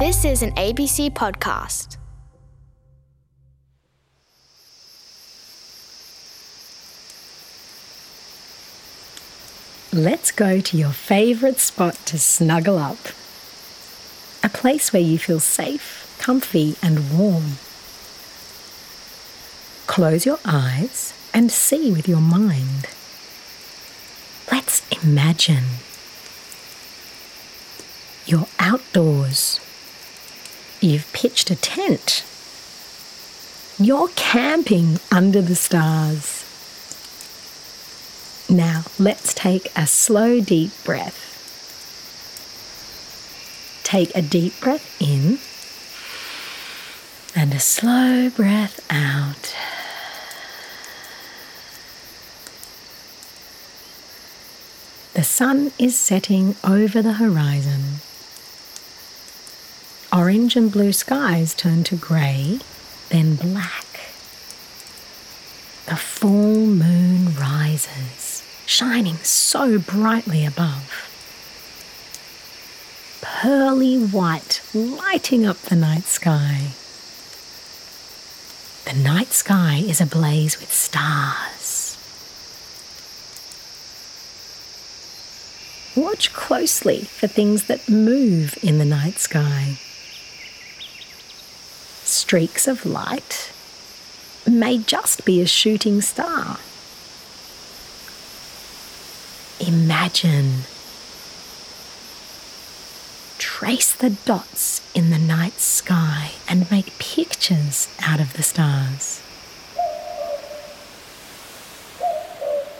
This is an ABC podcast. Let's go to your favourite spot to snuggle up. A place where you feel safe, comfy, and warm. Close your eyes and see with your mind. Let's imagine. You're outdoors. You've pitched a tent. You're camping under the stars. Now, let's take a slow, deep breath. Take a deep breath in and a slow breath out. The sun is setting over the horizon. Orange and blue skies turn to grey, then black. The full moon rises, shining so brightly above. Pearly white lighting up the night sky. The night sky is ablaze with stars. Watch closely for things that move in the night sky. Streaks of light may just be a shooting star. Imagine. Trace the dots in the night sky and make pictures out of the stars.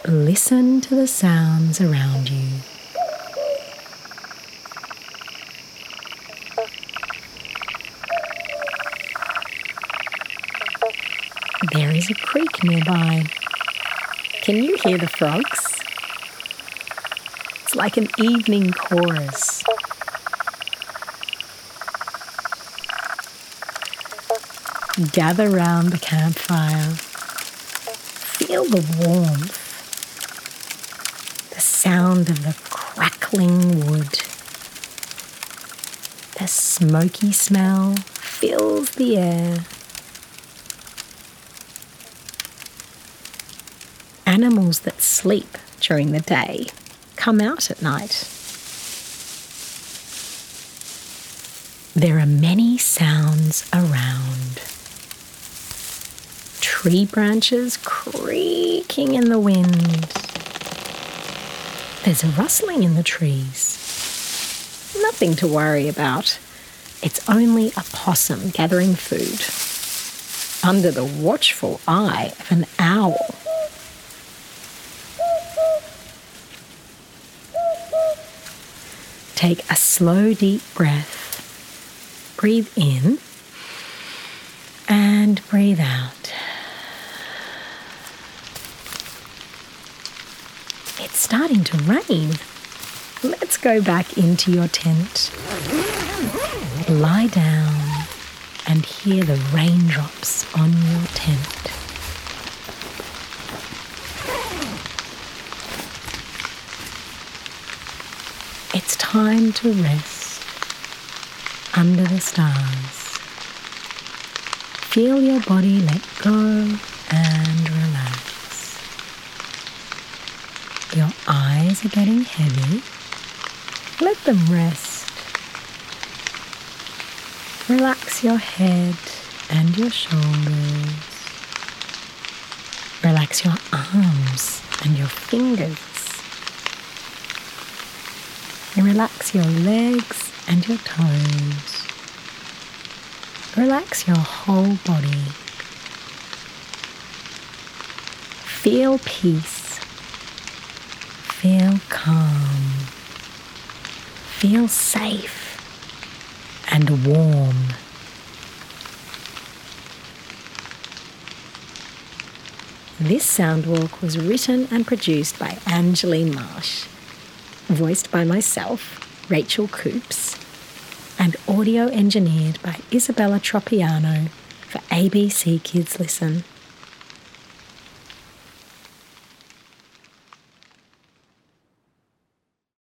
Listen to the sounds around you. There is a creek nearby. Can you hear the frogs? It's like an evening chorus. Gather round the campfire. Feel the warmth, the sound of the crackling wood. The smoky smell fills the air. Animals that sleep during the day come out at night. There are many sounds around. Tree branches creaking in the wind. There's a rustling in the trees. Nothing to worry about. It's only a possum gathering food under the watchful eye of an owl. Take a slow, deep breath. Breathe in and breathe out. It's starting to rain. Let's go back into your tent. Lie down and hear the raindrops on your tent. It's time to rest under the stars. Feel your body let go and relax. Your eyes are getting heavy. Let them rest. Relax your head and your shoulders. Relax your arms and your fingers. And relax your legs and your toes. Relax your whole body. Feel peace. Feel calm. Feel safe and warm. This sound walk was written and produced by Angeline Marsh voiced by myself, Rachel Coops, and audio engineered by Isabella Tropiano for ABC Kids Listen.